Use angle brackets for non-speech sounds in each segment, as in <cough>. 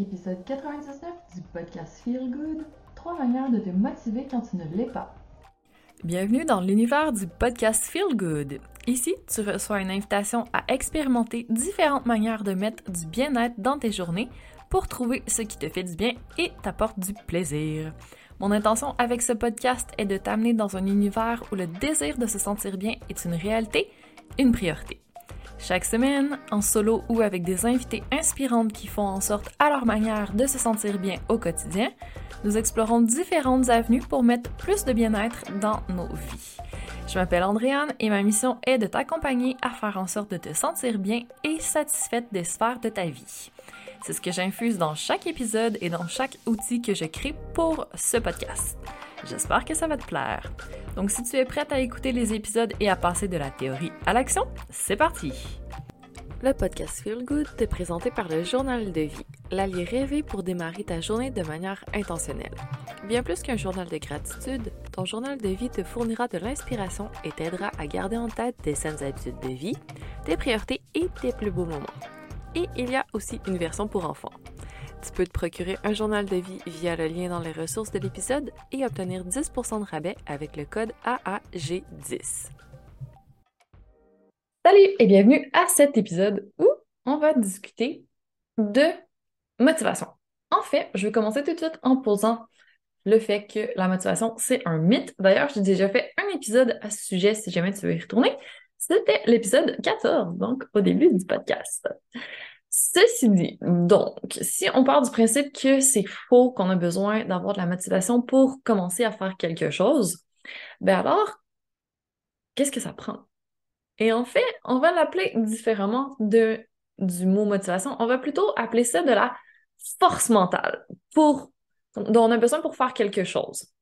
Épisode 99 du podcast Feel Good. Trois manières de te motiver quand tu ne l'es pas. Bienvenue dans l'univers du podcast Feel Good. Ici, tu reçois une invitation à expérimenter différentes manières de mettre du bien-être dans tes journées pour trouver ce qui te fait du bien et t'apporte du plaisir. Mon intention avec ce podcast est de t'amener dans un univers où le désir de se sentir bien est une réalité, une priorité. Chaque semaine, en solo ou avec des invités inspirantes qui font en sorte à leur manière de se sentir bien au quotidien, nous explorons différentes avenues pour mettre plus de bien-être dans nos vies. Je m'appelle Andréane et ma mission est de t'accompagner à faire en sorte de te sentir bien et satisfaite des sphères de ta vie. C'est ce que j'infuse dans chaque épisode et dans chaque outil que je crée pour ce podcast. J'espère que ça va te plaire. Donc si tu es prête à écouter les épisodes et à passer de la théorie à l'action, c'est parti! Le podcast Feel Good est présenté par le Journal de vie, l'allié rêvé pour démarrer ta journée de manière intentionnelle. Bien plus qu'un journal de gratitude, ton journal de vie te fournira de l'inspiration et t'aidera à garder en tête tes saines habitudes de vie, tes priorités et tes plus beaux moments. Et il y a aussi une version pour enfants. Tu peux te procurer un journal de vie via le lien dans les ressources de l'épisode et obtenir 10% de rabais avec le code AAG10. Salut et bienvenue à cet épisode où on va discuter de motivation. En fait, je vais commencer tout de suite en posant le fait que la motivation, c'est un mythe. D'ailleurs, j'ai déjà fait un épisode à ce sujet si jamais tu veux y retourner. C'était l'épisode 14, donc au début du podcast. Ceci dit, donc, si on part du principe que c'est faux qu'on a besoin d'avoir de la motivation pour commencer à faire quelque chose, ben alors, qu'est-ce que ça prend? Et en fait, on va l'appeler différemment du mot motivation. On va plutôt appeler ça de la force mentale pour, dont on a besoin pour faire quelque chose.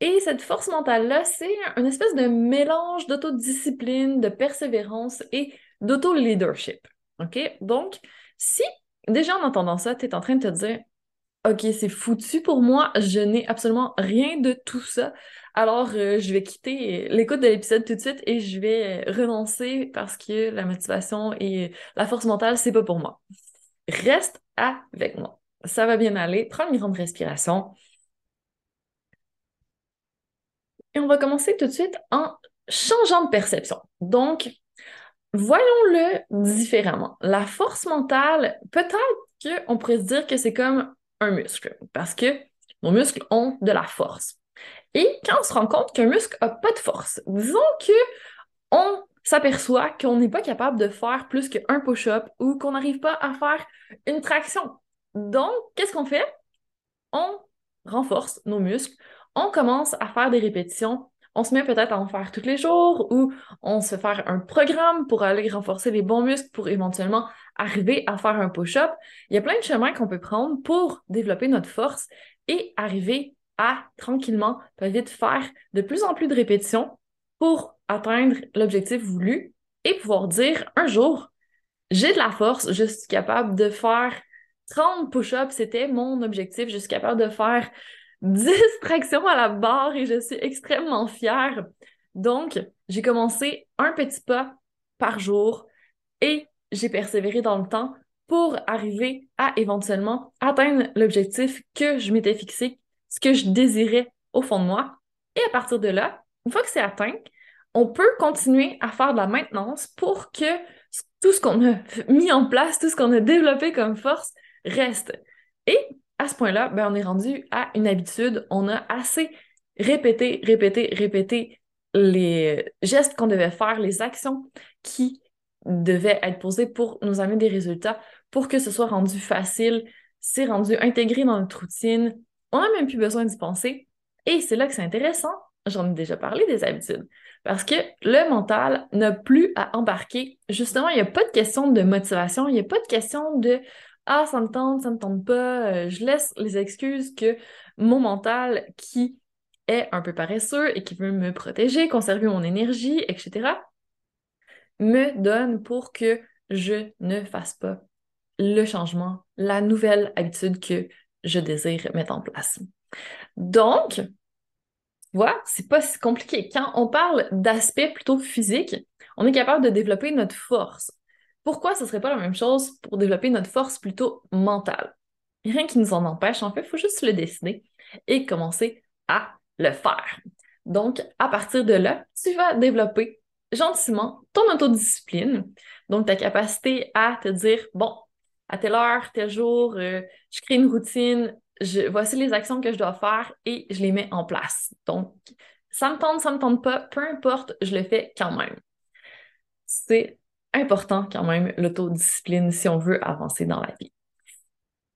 Et cette force mentale-là, c'est une espèce de mélange d'autodiscipline, de persévérance et d'auto-leadership. OK? Donc, si déjà en entendant ça, tu es en train de te dire OK, c'est foutu pour moi, je n'ai absolument rien de tout ça. Alors, euh, je vais quitter l'écoute de l'épisode tout de suite et je vais renoncer parce que la motivation et la force mentale, c'est pas pour moi. Reste avec moi. Ça va bien aller. Prends une grande respiration. Et on va commencer tout de suite en changeant de perception. Donc, voyons-le différemment. La force mentale, peut-être qu'on pourrait se dire que c'est comme un muscle, parce que nos muscles ont de la force. Et quand on se rend compte qu'un muscle n'a pas de force, disons que on s'aperçoit qu'on n'est pas capable de faire plus qu'un push-up ou qu'on n'arrive pas à faire une traction. Donc, qu'est-ce qu'on fait? On renforce nos muscles, on commence à faire des répétitions on se met peut-être à en faire tous les jours ou on se fait un programme pour aller renforcer les bons muscles pour éventuellement arriver à faire un push-up. Il y a plein de chemins qu'on peut prendre pour développer notre force et arriver à tranquillement, peut vite faire de plus en plus de répétitions pour atteindre l'objectif voulu et pouvoir dire un jour, j'ai de la force, je suis capable de faire 30 push-ups, c'était mon objectif, je suis capable de faire distraction à la barre et je suis extrêmement fière. Donc, j'ai commencé un petit pas par jour et j'ai persévéré dans le temps pour arriver à éventuellement atteindre l'objectif que je m'étais fixé, ce que je désirais au fond de moi. Et à partir de là, une fois que c'est atteint, on peut continuer à faire de la maintenance pour que tout ce qu'on a mis en place, tout ce qu'on a développé comme force reste. Et à ce point-là, ben, on est rendu à une habitude. On a assez répété, répété, répété les gestes qu'on devait faire, les actions qui devaient être posées pour nous amener des résultats, pour que ce soit rendu facile, c'est rendu intégré dans notre routine. On n'a même plus besoin d'y penser. Et c'est là que c'est intéressant. J'en ai déjà parlé des habitudes. Parce que le mental n'a plus à embarquer. Justement, il n'y a pas de question de motivation, il n'y a pas de question de ah, ça me tente, ça me tente pas, euh, je laisse les excuses que mon mental qui est un peu paresseux et qui veut me protéger, conserver mon énergie, etc., me donne pour que je ne fasse pas le changement, la nouvelle habitude que je désire mettre en place. Donc, voilà, c'est pas si compliqué. Quand on parle d'aspect plutôt physique, on est capable de développer notre force pourquoi ce serait pas la même chose pour développer notre force plutôt mentale? rien qui nous en empêche. En fait, il faut juste le décider et commencer à le faire. Donc, à partir de là, tu vas développer gentiment ton autodiscipline. Donc, ta capacité à te dire, bon, à telle heure, tel jour, euh, je crée une routine, je, voici les actions que je dois faire et je les mets en place. Donc, ça me tente, ça me tente pas, peu importe, je le fais quand même. C'est important quand même l'autodiscipline si on veut avancer dans la vie.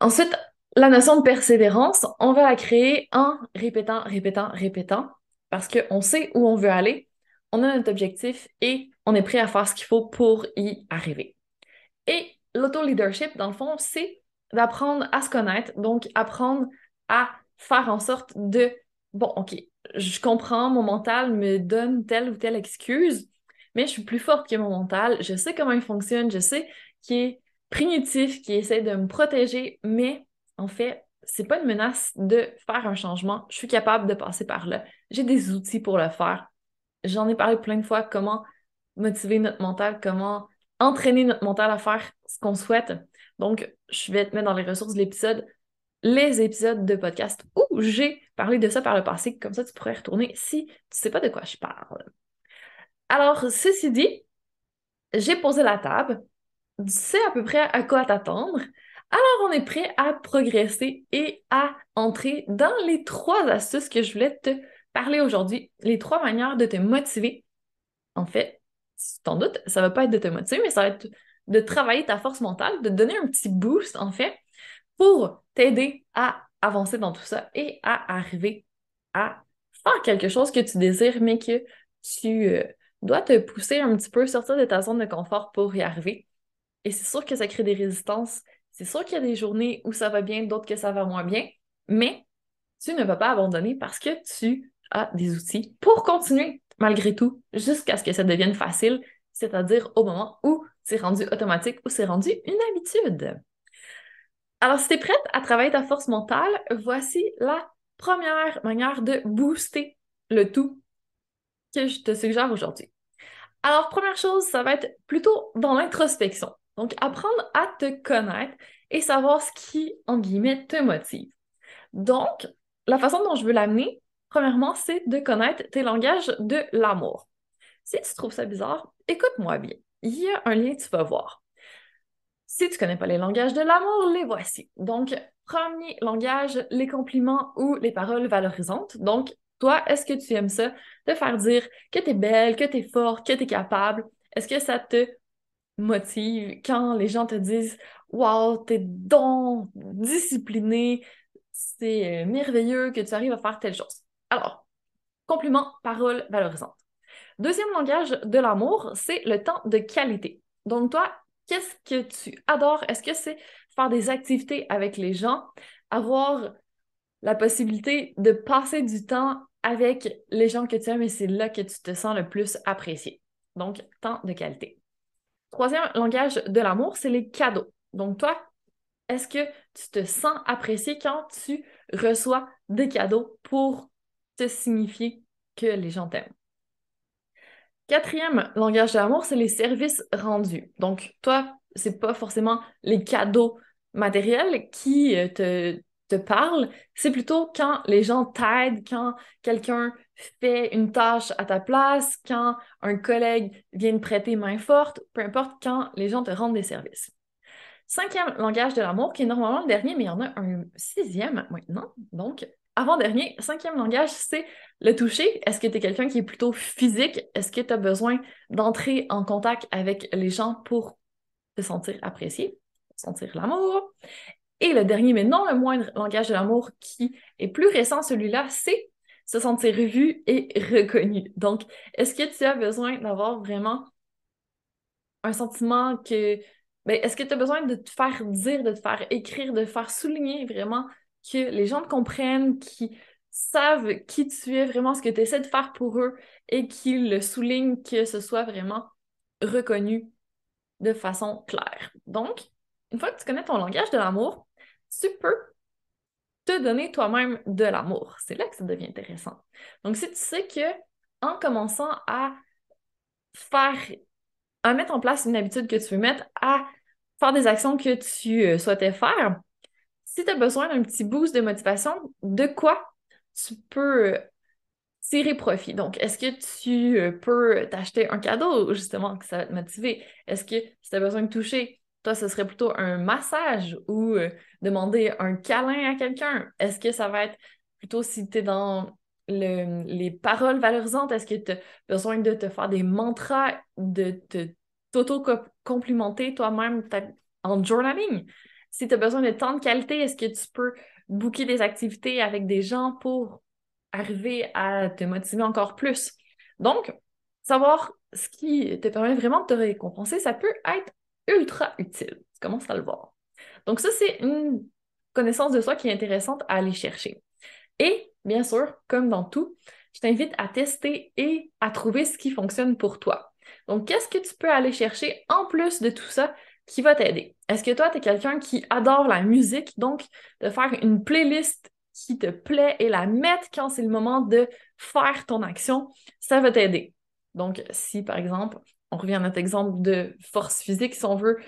Ensuite, la notion de persévérance, on va la créer en répétant, répétant, répétant, parce qu'on sait où on veut aller, on a notre objectif et on est prêt à faire ce qu'il faut pour y arriver. Et l'auto-leadership, dans le fond, c'est d'apprendre à se connaître, donc apprendre à faire en sorte de, bon, OK, je comprends, mon mental me donne telle ou telle excuse, mais je suis plus forte que mon mental, je sais comment il fonctionne, je sais qu'il est primitif, qu'il essaie de me protéger, mais en fait, c'est pas une menace de faire un changement. Je suis capable de passer par là. J'ai des outils pour le faire. J'en ai parlé plein de fois comment motiver notre mental, comment entraîner notre mental à faire ce qu'on souhaite. Donc, je vais te mettre dans les ressources de l'épisode les épisodes de podcast où j'ai parlé de ça par le passé. Comme ça, tu pourrais retourner si tu sais pas de quoi je parle. Alors, ceci dit, j'ai posé la table. Sais à peu près à quoi t'attendre. Alors, on est prêt à progresser et à entrer dans les trois astuces que je voulais te parler aujourd'hui. Les trois manières de te motiver. En fait, sans doute, ça va pas être de te motiver, mais ça va être de travailler ta force mentale, de donner un petit boost, en fait, pour t'aider à avancer dans tout ça et à arriver à faire quelque chose que tu désires, mais que tu euh, dois te pousser un petit peu, sortir de ta zone de confort pour y arriver. Et c'est sûr que ça crée des résistances. C'est sûr qu'il y a des journées où ça va bien, d'autres que ça va moins bien, mais tu ne vas pas abandonner parce que tu as des outils pour continuer malgré tout jusqu'à ce que ça devienne facile, c'est-à-dire au moment où c'est rendu automatique ou c'est rendu une habitude. Alors, si tu es prête à travailler ta force mentale, voici la première manière de booster le tout que je te suggère aujourd'hui. Alors, première chose, ça va être plutôt dans l'introspection. Donc, apprendre à te connaître et savoir ce qui, en guillemets, te motive. Donc, la façon dont je veux l'amener, premièrement, c'est de connaître tes langages de l'amour. Si tu trouves ça bizarre, écoute-moi bien. Il y a un lien, tu vas voir. Si tu connais pas les langages de l'amour, les voici. Donc, premier langage, les compliments ou les paroles valorisantes. Donc, toi, est-ce que tu aimes ça de faire dire que tu es belle, que tu es forte, que tu es capable? Est-ce que ça te motive quand les gens te disent Wow, t'es donc discipliné, c'est euh, merveilleux que tu arrives à faire telle chose. Alors, compliments, paroles valorisantes. Deuxième langage de l'amour, c'est le temps de qualité. Donc, toi, Qu'est-ce que tu adores? Est-ce que c'est faire des activités avec les gens, avoir la possibilité de passer du temps avec les gens que tu aimes et c'est là que tu te sens le plus apprécié. Donc, temps de qualité. Troisième langage de l'amour, c'est les cadeaux. Donc, toi, est-ce que tu te sens apprécié quand tu reçois des cadeaux pour te signifier que les gens t'aiment? Quatrième langage de l'amour, c'est les services rendus. Donc, toi, c'est pas forcément les cadeaux matériels qui euh, te, te c'est plutôt quand les gens t'aident, quand quelqu'un fait une tâche à ta place, quand un collègue vient te prêter main forte, peu importe, quand les gens te rendent des services. Cinquième langage de l'amour, qui est normalement le dernier, mais il y en a un sixième maintenant. Donc, avant-dernier, cinquième langage, c'est le toucher. Est-ce que tu es quelqu'un qui est plutôt physique? Est-ce que tu as besoin d'entrer en contact avec les gens pour te sentir apprécié, sentir l'amour? Et le dernier, mais non le moindre langage de l'amour qui est plus récent, celui-là, c'est se sentir vu et reconnu. Donc, est-ce que tu as besoin d'avoir vraiment un sentiment que... Ben, est-ce que tu as besoin de te faire dire, de te faire écrire, de te faire souligner vraiment que les gens te comprennent, qui savent qui tu es, vraiment ce que tu essaies de faire pour eux et qu'ils le soulignent, que ce soit vraiment reconnu de façon claire? Donc, une fois que tu connais ton langage de l'amour, tu peux te donner toi-même de l'amour. C'est là que ça devient intéressant. Donc, si tu sais que en commençant à faire, à mettre en place une habitude que tu veux mettre, à faire des actions que tu euh, souhaitais faire, si tu as besoin d'un petit boost de motivation, de quoi tu peux tirer profit? Donc, est-ce que tu euh, peux t'acheter un cadeau, justement, que ça va te motiver? Est-ce que si tu as besoin de toucher, toi, ce serait plutôt un massage ou euh, demander un câlin à quelqu'un? Est-ce que ça va être plutôt si tu es dans les paroles valorisantes, est-ce que tu as besoin de te faire des mantras, de te t'auto-complimenter toi-même en journaling? Si tu as besoin de temps de qualité, est-ce que tu peux booker des activités avec des gens pour arriver à te motiver encore plus? Donc, savoir ce qui te permet vraiment de te récompenser, ça peut être ultra utile. Tu commences à le voir. Donc, ça, c'est une connaissance de soi qui est intéressante à aller chercher. Et bien sûr, comme dans tout, je t'invite à tester et à trouver ce qui fonctionne pour toi. Donc, qu'est-ce que tu peux aller chercher en plus de tout ça qui va t'aider? Est-ce que toi, tu es quelqu'un qui adore la musique, donc de faire une playlist qui te plaît et la mettre quand c'est le moment de faire ton action, ça va t'aider. Donc, si par exemple, on revient à notre exemple de force physique, si on veut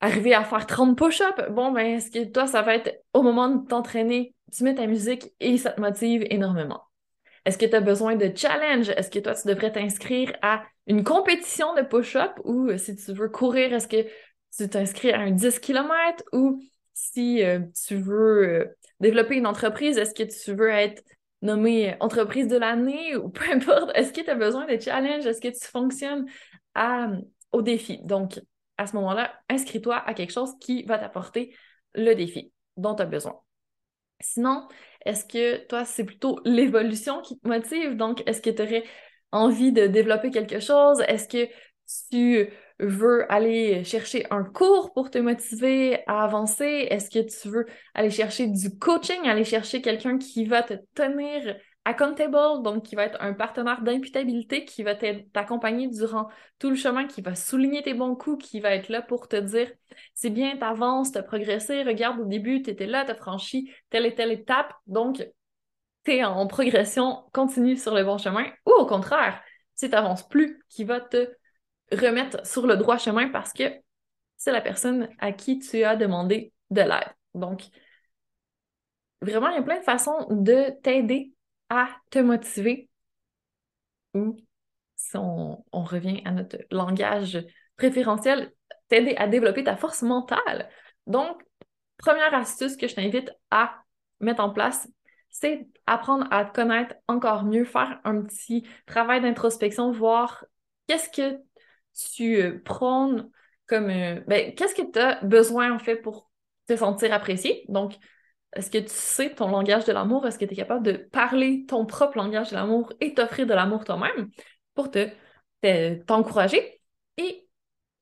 arriver à faire 30 push-ups, bon, ben, est-ce que toi, ça va être au moment de t'entraîner, tu mets ta musique et ça te motive énormément. Est-ce que tu as besoin de challenge? Est-ce que toi, tu devrais t'inscrire à une compétition de push-up? Ou euh, si tu veux courir, est-ce que tu t'inscris à un 10 km ou si euh, tu veux euh, développer une entreprise, est-ce que tu veux être nommé entreprise de l'année <laughs> ou peu importe, est-ce que tu as besoin de challenge? Est-ce que tu fonctionnes au défi? Donc, à ce moment-là, inscris-toi à quelque chose qui va t'apporter le défi dont tu as besoin. Sinon, est-ce que toi, c'est plutôt l'évolution qui te motive? Donc, est-ce que tu aurais envie de développer quelque chose? Est-ce que tu veux aller chercher un cours pour te motiver à avancer? Est-ce que tu veux aller chercher du coaching, aller chercher quelqu'un qui va te tenir accountable, donc qui va être un partenaire d'imputabilité, qui va t'accompagner durant tout le chemin, qui va souligner tes bons coups, qui va être là pour te dire c'est bien, t'avances, t'as progressé, regarde au début, t'étais là, t'as franchi telle et telle étape, donc t'es en progression, continue sur le bon chemin, ou au contraire, si t'avances plus, qui va te remettre sur le droit chemin parce que c'est la personne à qui tu as demandé de l'aide. Donc, vraiment, il y a plein de façons de t'aider à te motiver ou si on, revient à notre langage préférentiel, t'aider à développer ta force mentale. Donc, première astuce que je t'invite à mettre en place, c'est apprendre à te connaître encore mieux, faire un petit travail d'introspection, voir qu'est-ce que tu euh, prônes comme... Euh, ben, qu'est-ce que tu as besoin en fait pour te sentir apprécié? Donc, est-ce que tu sais ton langage de l'amour? Est-ce que tu es capable de parler ton propre langage de l'amour et t'offrir de l'amour toi-même pour te, t'encourager? Et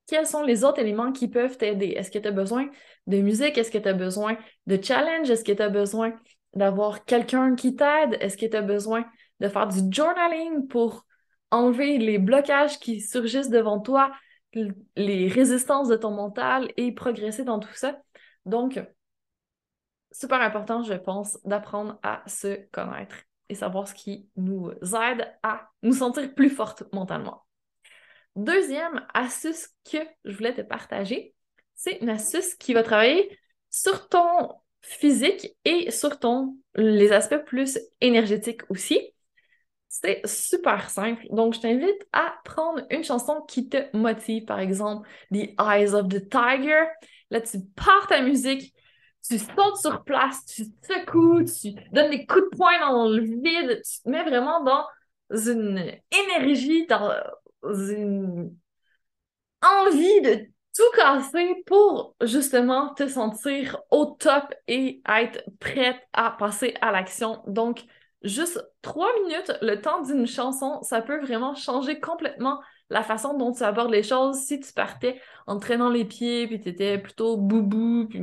quels sont les autres éléments qui peuvent t'aider? Est-ce que tu as besoin de musique? Est-ce que tu as besoin de challenge? Est-ce que tu as besoin d'avoir quelqu'un qui t'aide? Est-ce que tu as besoin de faire du journaling pour enlever les blocages qui surgissent devant toi, les résistances de ton mental et progresser dans tout ça? Donc, super important, je pense, d'apprendre à se connaître et savoir ce qui nous aide à nous sentir plus fortes mentalement. Deuxième astuce que je voulais te partager, c'est une astuce qui va travailler sur ton physique et sur ton les aspects plus énergétiques aussi. C'est super simple. Donc, je t'invite à prendre une chanson qui te motive, par exemple, The Eyes of the Tiger. Là, tu pars ta musique, tu sautes sur place, tu secoues, tu donnes des coups de poing dans le vide, tu te mets vraiment dans une énergie, dans une envie de tout casser pour justement te sentir au top et être prête à passer à l'action. Donc, juste trois minutes, le temps d'une chanson, ça peut vraiment changer complètement la façon dont tu abordes les choses, si tu partais en traînant les pieds, puis tu étais plutôt boubou, puis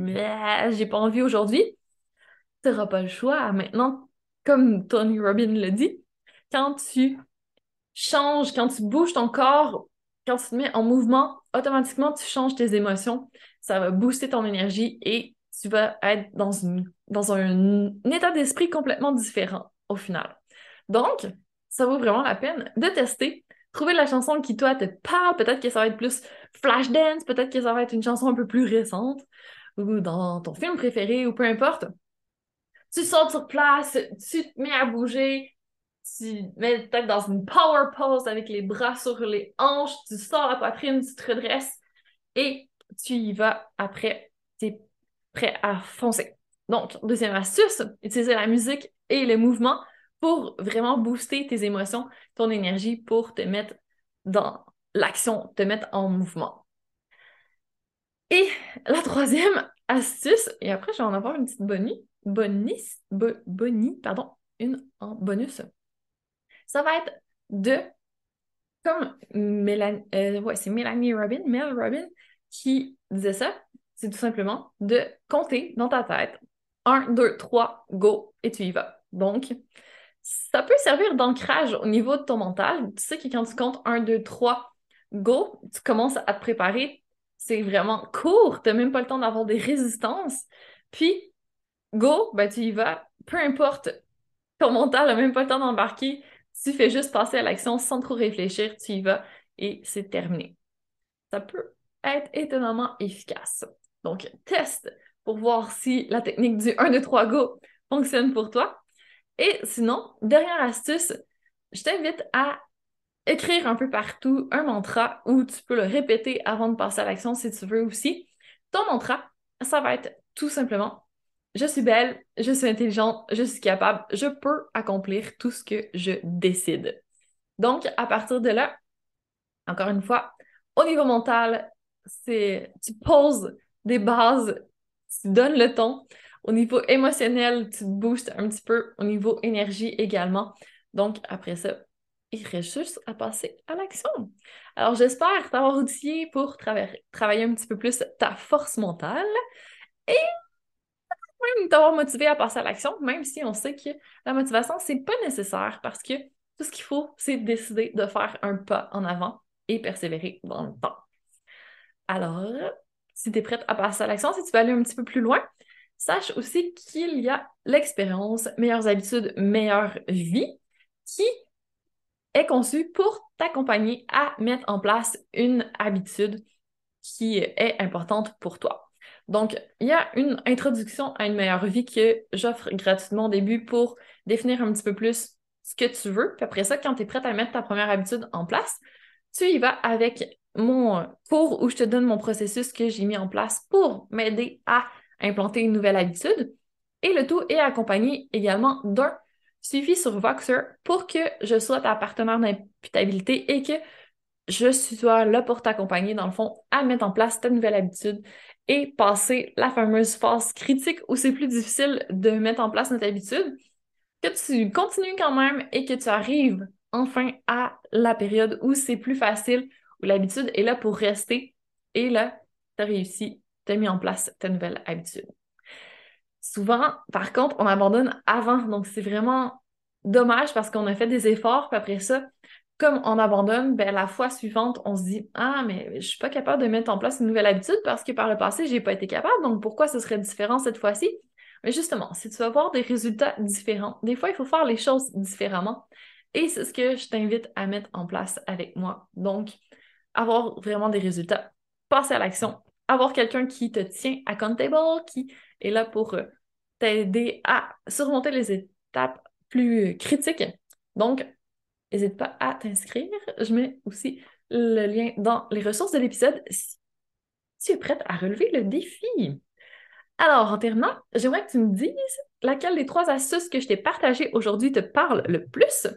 j'ai pas envie aujourd'hui, tu n'auras pas le choix. Maintenant, comme Tony Robbins le dit, quand tu changes, quand tu bouges ton corps, quand tu te mets en mouvement, automatiquement, tu changes tes émotions, ça va booster ton énergie et tu vas être dans, une, dans un état d'esprit complètement différent au final. Donc, ça vaut vraiment la peine de tester trouver la chanson qui, toi, te parle. Peut-être que ça va être plus flash dance, peut-être que ça va être une chanson un peu plus récente. ou dans ton film préféré ou peu importe, tu sautes sur place, tu te mets à bouger, tu mets peut-être dans une power pose avec les bras sur les hanches, tu sors la poitrine, tu te redresses et tu y vas après, tu es prêt à foncer. Donc, deuxième astuce, utiliser la musique et le mouvement pour vraiment booster tes émotions, ton énergie, pour te mettre dans l'action, te mettre en mouvement. Et la troisième astuce, et après je vais en avoir une petite bonnie, bonus, bonnie, pardon, une en bonus, ça va être de, comme Mélanie, euh, ouais, c'est Mélanie Robin, Mel Robin, qui disait ça, c'est tout simplement de compter dans ta tête 1, 2, 3, go, et tu y vas. Donc, ça peut servir d'ancrage au niveau de ton mental. Tu sais que quand tu comptes 1, 2, 3, go, tu commences à te préparer. C'est vraiment court, tu n'as même pas le temps d'avoir des résistances. Puis, go, ben tu y vas. Peu importe, ton mental n'a même pas le temps d'embarquer. Tu fais juste passer à l'action sans trop réfléchir, tu y vas et c'est terminé. Ça peut être étonnamment efficace. Donc, teste pour voir si la technique du 1, 2, 3, go fonctionne pour toi. Et sinon, dernière astuce, je t'invite à écrire un peu partout un mantra ou tu peux le répéter avant de passer à l'action si tu veux aussi. Ton mantra, ça va être tout simplement je suis belle, je suis intelligente, je suis capable, je peux accomplir tout ce que je décide. Donc, à partir de là, encore une fois, au niveau mental, c'est tu poses des bases tu donnes le ton. Au niveau émotionnel, tu te boostes un petit peu. Au niveau énergie également. Donc, après ça, il reste juste à passer à l'action. Alors, j'espère t'avoir outillé pour travailler un petit peu plus ta force mentale et même t'avoir motivé à passer à l'action, même si on sait que la motivation, c'est pas nécessaire parce que tout ce qu'il faut, c'est décider de faire un pas en avant et persévérer dans le temps. Alors, si tu es prête à passer à l'action, si tu veux aller un petit peu plus loin, sache aussi qu'il y a l'expérience Meilleures habitudes, meilleure vie qui est conçue pour t'accompagner à mettre en place une habitude qui est importante pour toi. Donc, il y a une introduction à une meilleure vie que j'offre gratuitement au début pour définir un petit peu plus ce que tu veux. Puis après ça, quand tu es prête à mettre ta première habitude en place, tu y vas avec mon cours où je te donne mon processus que j'ai mis en place pour m'aider à implanter une nouvelle habitude. Et le tout est accompagné également d'un suivi sur Voxer pour que je sois ta partenaire d'imputabilité et que je sois là pour t'accompagner, dans le fond, à mettre en place ta nouvelle habitude et passer la fameuse phase critique où c'est plus difficile de mettre en place notre habitude, que tu continues quand même et que tu arrives enfin à la période où c'est plus facile, l'habitude est là pour rester. Et là, tu as réussi, tu as mis en place ta nouvelle habitude. Souvent, par contre, on abandonne avant. Donc, c'est vraiment dommage parce qu'on a fait des efforts, puis après ça, comme on abandonne, ben, la fois suivante, on se dit Ah, mais je suis pas capable de mettre en place une nouvelle habitude parce que par le passé, j'ai pas été capable. Donc, pourquoi ce serait différent cette fois-ci? Mais justement, si tu veux avoir des résultats différents, des fois, il faut faire les choses différemment. Et c'est ce que je t'invite à mettre en place avec moi. Donc, avoir vraiment des résultats, passer à l'action, avoir quelqu'un qui te tient accountable, qui est là pour euh, t'aider à surmonter les étapes plus critiques. Donc, n'hésite pas à t'inscrire. Je mets aussi le lien dans les ressources de l'épisode si tu es prête à relever le défi. Alors, en terminant, j'aimerais que tu me dises laquelle des trois astuces que je t'ai partagées aujourd'hui te parle le plus.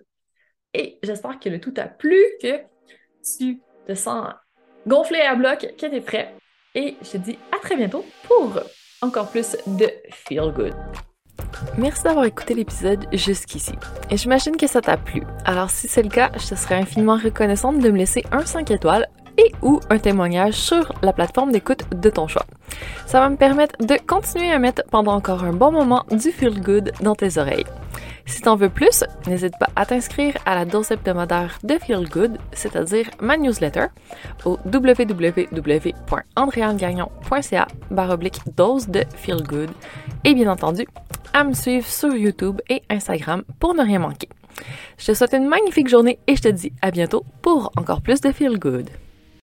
Et j'espère que le tout t'a plu, que tu te sens gonflé à bloc, que t'es prêt. Et je te dis à très bientôt pour encore plus de Feel Good. Merci d'avoir écouté l'épisode jusqu'ici. Et j'imagine que ça t'a plu. Alors si c'est le cas, je te serais infiniment reconnaissante de me laisser un 5 étoiles et ou un témoignage sur la plateforme d'écoute de ton choix. Ça va me permettre de continuer à mettre pendant encore un bon moment du feel good dans tes oreilles. Si t'en veux plus, n'hésite pas à t'inscrire à la dose hebdomadaire de Feel Good, c'est-à-dire ma newsletter, au www.andréangagnon.ca baroblique dose de Feel Good et bien entendu à me suivre sur YouTube et Instagram pour ne rien manquer. Je te souhaite une magnifique journée et je te dis à bientôt pour encore plus de Feel Good.